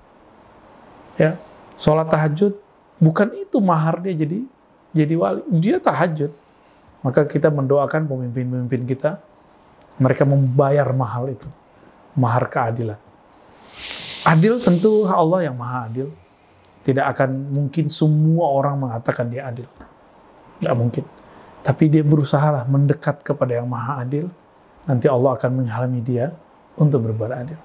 Ya, sholat tahajud bukan itu mahar dia jadi jadi wali. Dia tahajud. Maka kita mendoakan pemimpin-pemimpin kita, mereka membayar mahal itu, mahar keadilan. Adil tentu Allah yang maha adil. Tidak akan mungkin semua orang mengatakan dia adil. Nggak mungkin. Tapi dia berusaha lah mendekat kepada yang maha adil. Nanti Allah akan menghalami dia untuk berbuat adil.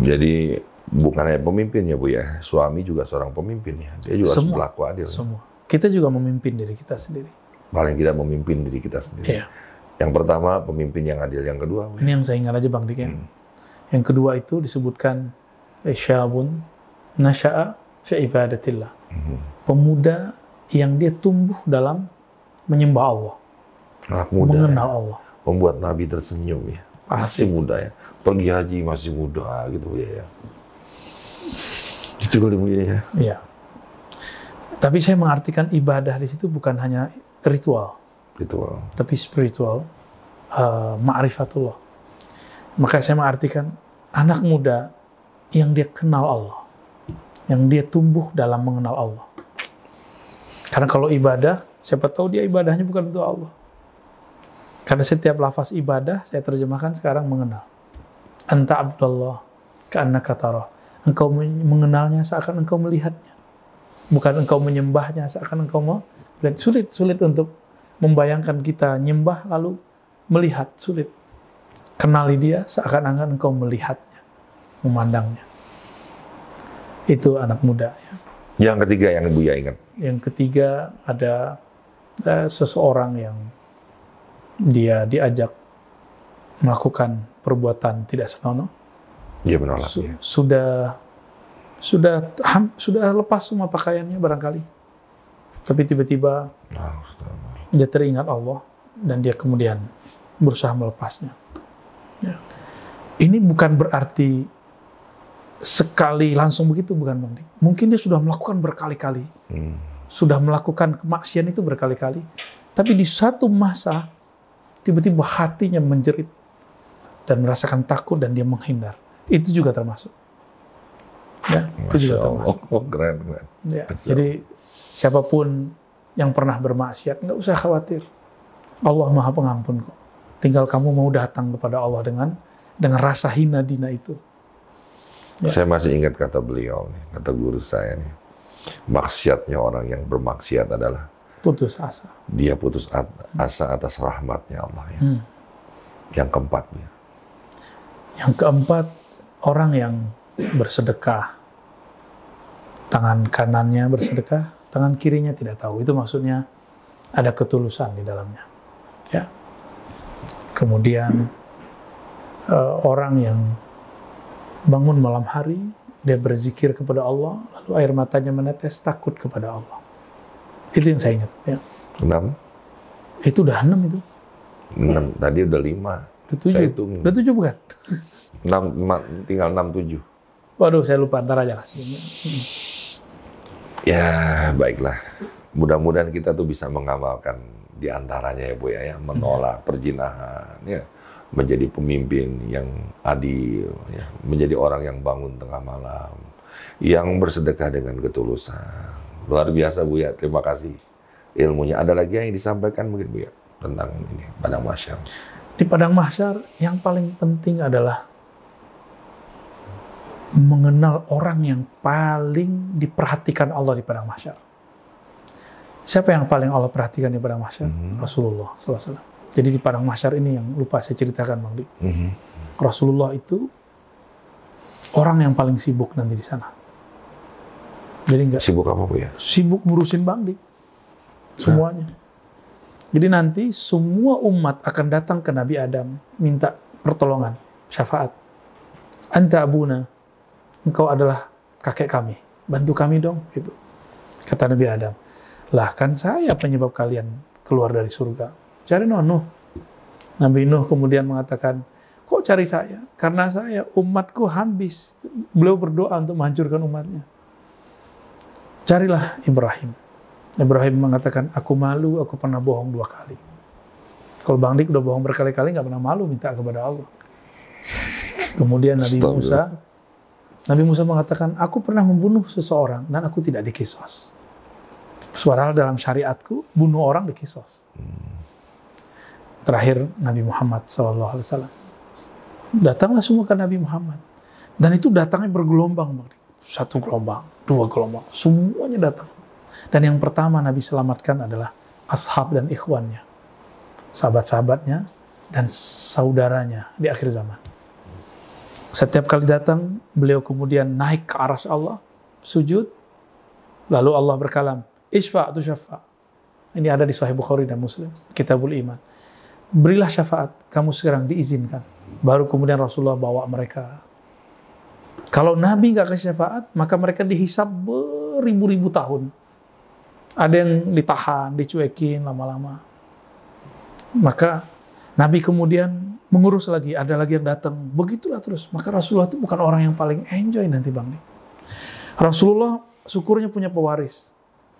Jadi bukan hanya pemimpin ya Bu ya, suami juga seorang pemimpin ya. Dia juga harus Semua. berlaku adil. Semua. Kita juga memimpin diri kita sendiri. Paling tidak memimpin diri kita sendiri. Iya. Yang pertama pemimpin yang adil, yang kedua Bu, Ini yang saya ingat aja Bang Dik ya. Yang kedua itu disebutkan eh, syabun nasya'a fi ibadatillah. Pemuda yang dia tumbuh dalam menyembah Allah, anak muda ya, mengenal Allah. membuat Nabi tersenyum ya. Masih muda ya. Pergi haji masih muda gitu ya. Itu kali Bu ya. Iya. Tapi saya mengartikan ibadah di situ bukan hanya ritual, Ritual. tapi spiritual, uh, ma'rifatullah. Maka saya mengartikan anak muda yang dia kenal Allah, yang dia tumbuh dalam mengenal Allah. Karena kalau ibadah, siapa tahu dia ibadahnya bukan untuk Allah. Karena setiap lafaz ibadah saya terjemahkan sekarang mengenal. Anta abdullah ka'anna katara. Engkau men- mengenalnya seakan engkau melihatnya. Bukan engkau menyembahnya seakan engkau mau. Sulit, sulit untuk membayangkan kita nyembah lalu melihat. Sulit. Kenali dia seakan-akan engkau melihatnya, memandangnya. Itu anak muda. ya. Yang ketiga yang Ibu ya ingat. Yang ketiga ada eh, seseorang yang dia diajak melakukan perbuatan tidak senonoh, Dia menolak. Su- ya. sudah sudah ham- sudah lepas semua pakaiannya barangkali, tapi tiba-tiba Ah, Ustaz. dia teringat Allah dan dia kemudian berusaha melepasnya. Ini bukan berarti sekali langsung begitu, bukan Bang Dik. Mungkin dia sudah melakukan berkali-kali, Hmm. sudah melakukan kemaksian itu berkali-kali, tapi di satu masa tiba-tiba hatinya menjerit dan merasakan takut dan dia menghindar. Itu juga termasuk. Ya, itu juga Allah. termasuk. Oh, keren, keren. Ya, Masya jadi siapa pun yang pernah bermaksiat nggak usah khawatir. Allah Maha Pengampun kok. Tinggal kamu mau datang kepada Allah dengan dengan rasa hina dina itu. Ya. Saya masih ingat kata beliau, nih, kata guru saya nih. Maksiatnya orang yang bermaksiat adalah Putus asa. dia putus asa atas rahmatnya Allah. Ya. Hmm. Yang keempat, ya. Yang keempat, orang yang bersedekah. Tangan kanannya bersedekah, tangan kirinya tidak tahu. Itu maksudnya ada ketulusan di dalamnya. Ya. Kemudian eh, orang yang bangun malam hari, dia berzikir kepada Allah, lalu air matanya menetes takut kepada Allah. Itu yang saya ingat. Ya. enam, Itu udah enam itu. enam. Tadi udah lima. Udah tujuh. Hitung. Udah tujuh bukan? Enam, tinggal enam tujuh. Waduh, saya lupa antar aja lah. Ya, baiklah. Mudah-mudahan kita tuh bisa mengamalkan di antaranya ya Bu ya, ya, menolak perjinahan, ya, menjadi pemimpin yang adil, ya, menjadi orang yang bangun tengah malam, yang bersedekah dengan ketulusan. Luar biasa Bu ya, terima kasih ilmunya. Ada lagi yang disampaikan mungkin Bu ya tentang ini pada masyarakat. Di padang mahsyar yang paling penting adalah mengenal orang yang paling diperhatikan Allah di padang mahsyar. Siapa yang paling Allah perhatikan di padang mahsyar? Rasulullah SAW. Jadi di padang mahsyar ini yang lupa saya ceritakan Bang Dik. Mhm. Rasulullah itu orang yang paling sibuk nanti di sana. Jadi nggak Sibuk apa Bu ya? sibuk ngurusin Bang Dik. Semuanya. Jadi nanti semua umat akan datang ke Nabi Adam minta pertolongan, syafaat. Anta abuna, engkau adalah kakek kami, bantu kami dong. Gitu. Kata Nabi Adam, lah kan saya penyebab kalian keluar dari surga. Cari Nuh. Nuh. Nabi Nuh kemudian mengatakan, kok cari saya? Karena saya umatku habis. Beliau berdoa untuk menghancurkan umatnya. Carilah Ibrahim. Ibrahim mengatakan, aku malu, aku pernah bohong dua kali. Kalau Bang Dik udah bohong berkali-kali, nggak pernah malu minta kepada Allah. Kemudian Nabi Astagfirullah. Musa, Nabi Musa mengatakan, aku pernah membunuh seseorang dan aku tidak dikisos. Suara dalam syariatku, bunuh orang dikisos. Terakhir Nabi Muhammad SAW. Datanglah semua ke Nabi Muhammad. Dan itu datangnya bergelombang. Satu gelombang, dua gelombang. Semuanya datang. Dan yang pertama Nabi selamatkan adalah ashab dan ikhwannya. Sahabat-sahabatnya dan saudaranya di akhir zaman. Setiap kali datang, beliau kemudian naik ke aras Allah, sujud, lalu Allah berkalam, Ishfa' tu syafa' Ini ada di Sahih Bukhari dan Muslim, Kitabul Iman. Berilah syafaat, kamu sekarang diizinkan. Baru kemudian Rasulullah bawa mereka. Kalau Nabi nggak kasih syafaat, maka mereka dihisap beribu-ribu tahun. Ada yang ditahan, dicuekin lama-lama. Maka Nabi kemudian mengurus lagi, ada lagi yang datang. Begitulah terus. Maka Rasulullah itu bukan orang yang paling enjoy nanti Bang. Rasulullah syukurnya punya pewaris.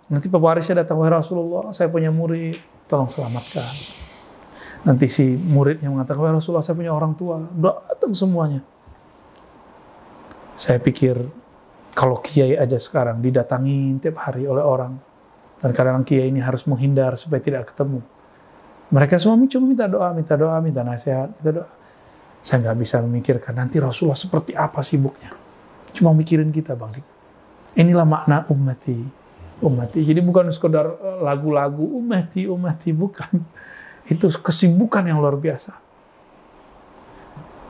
Nanti pewarisnya datang, wahai Rasulullah, saya punya murid, tolong selamatkan. Nanti si muridnya mengatakan, wahai Rasulullah, saya punya orang tua. Datang semuanya. Saya pikir, kalau kiai aja sekarang didatangin tiap hari oleh orang, dan kadang kiai ini harus menghindar supaya tidak ketemu. Mereka semua cuma minta doa, minta doa, minta nasihat, minta doa. Saya nggak bisa memikirkan nanti Rasulullah seperti apa sibuknya. Cuma mikirin kita, Bang. Inilah makna ummati. Ummati. Jadi bukan sekedar eh, lagu-lagu ummati, ummati. Bukan. Itu kesibukan yang luar biasa.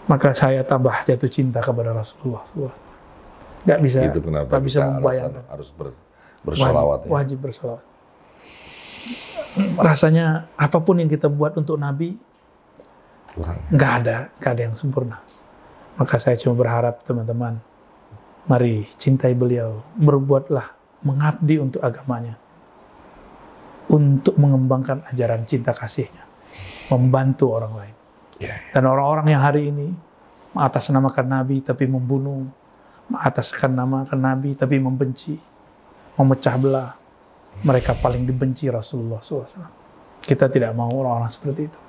Maka saya tambah jatuh cinta kepada Rasulullah SAW. Nggak bisa, Itu kenapa nggak bisa membayangkan. harus ber, bersolawat wajib, ya. wajib bersolawat. Rasanya apa pun yang kita buat untuk Nabi Kurang. nggak ada, nggak ada yang sempurna. Maka saya cuma berharap teman-teman, mari cintai beliau, berbuatlah mengabdi untuk agamanya, untuk mengembangkan ajaran cinta kasihnya, membantu orang lain. Ya. Dan orang-orang yang hari ini mengatasnamakan Nabi tapi membunuh, mengataskan namakan Nabi tapi membenci, memecah belah, mereka paling dibenci Rasulullah SAW. Kita tidak mau orang-orang seperti itu.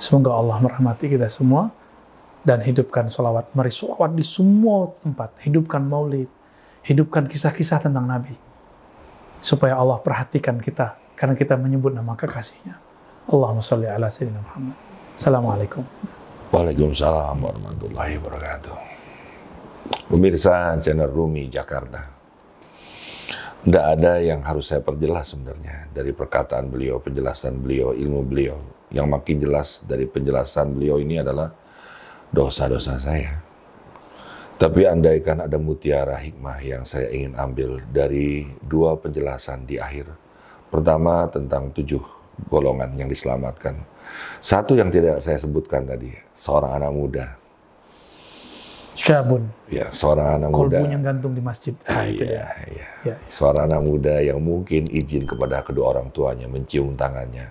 Semoga Allah merahmati kita semua dan hidupkan sholawat. Mari sholawat di semua tempat. Hidupkan maulid. Hidupkan kisah-kisah tentang Nabi. Supaya Allah perhatikan kita karena kita menyebut nama kekasihnya. Allahumma salli ala sayyidina Muhammad. Assalamualaikum. Waalaikumsalam warahmatullahi wabarakatuh. Pemirsa channel Rumi Jakarta. Tidak ada yang harus saya perjelas sebenarnya dari perkataan beliau, penjelasan beliau, ilmu beliau. Yang makin jelas dari penjelasan beliau ini adalah dosa-dosa saya. Tapi andaikan ada mutiara hikmah yang saya ingin ambil dari dua penjelasan di akhir. Pertama tentang tujuh golongan yang diselamatkan. Satu yang tidak saya sebutkan tadi, seorang anak muda Syabun. Ya, seorang anak muda. Kolbunya gantung di masjid. Ah, itu Iya, dia. iya. Ya. Seorang anak muda yang mungkin izin kepada kedua orang tuanya mencium tangannya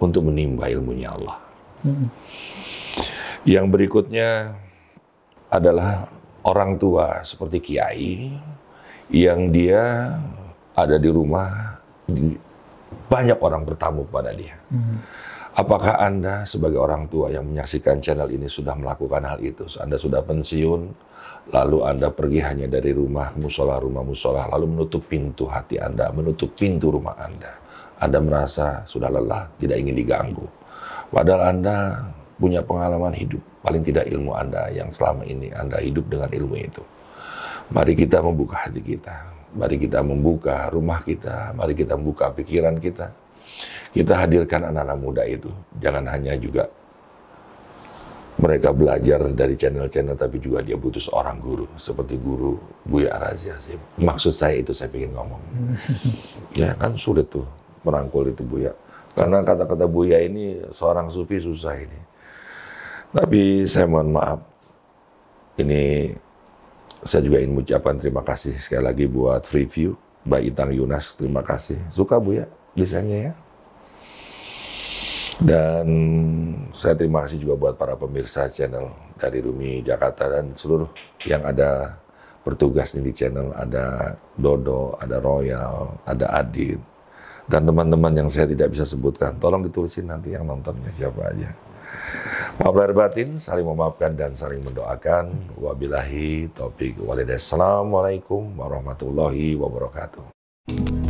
untuk menimba ilmunya Allah. Mm-mm. Yang berikutnya adalah orang tua seperti kiai yang dia ada di rumah banyak orang bertamu pada dia. Mhm. Apakah Anda sebagai orang tua yang menyaksikan channel ini sudah melakukan hal itu? Anda sudah pensiun, lalu Anda pergi hanya dari rumah musola, rumah musola, lalu menutup pintu hati Anda, menutup pintu rumah Anda. Anda merasa sudah lelah, tidak ingin diganggu. Padahal Anda punya pengalaman hidup, paling tidak ilmu Anda yang selama ini Anda hidup dengan ilmu itu. Mari kita membuka hati kita, mari kita membuka rumah kita, mari kita membuka pikiran kita. Kita hadirkan anak-anak muda itu, jangan hanya juga mereka belajar dari channel-channel, tapi juga dia butuh seorang guru, seperti guru Buya Razia. Maksud saya itu saya ingin ngomong. ya kan sulit tuh merangkul itu Buya. Karena kata-kata Buya ini seorang sufi susah ini. Tapi saya mohon maaf, ini saya juga ingin mengucapkan terima kasih sekali lagi buat Free View, Mbak Itang Yunas, terima kasih. Suka Bu ya desainnya ya. Dan saya terima kasih juga buat para pemirsa channel dari Rumi Jakarta dan seluruh yang ada bertugas di channel. Ada Dodo, ada Royal, ada Adit, dan teman-teman yang saya tidak bisa sebutkan. Tolong ditulisin nanti yang nontonnya siapa aja. Maaf lahir batin, saling memaafkan dan saling mendoakan. Wabillahi taufiq walhidayah. Assalamualaikum warahmatullahi wabarakatuh.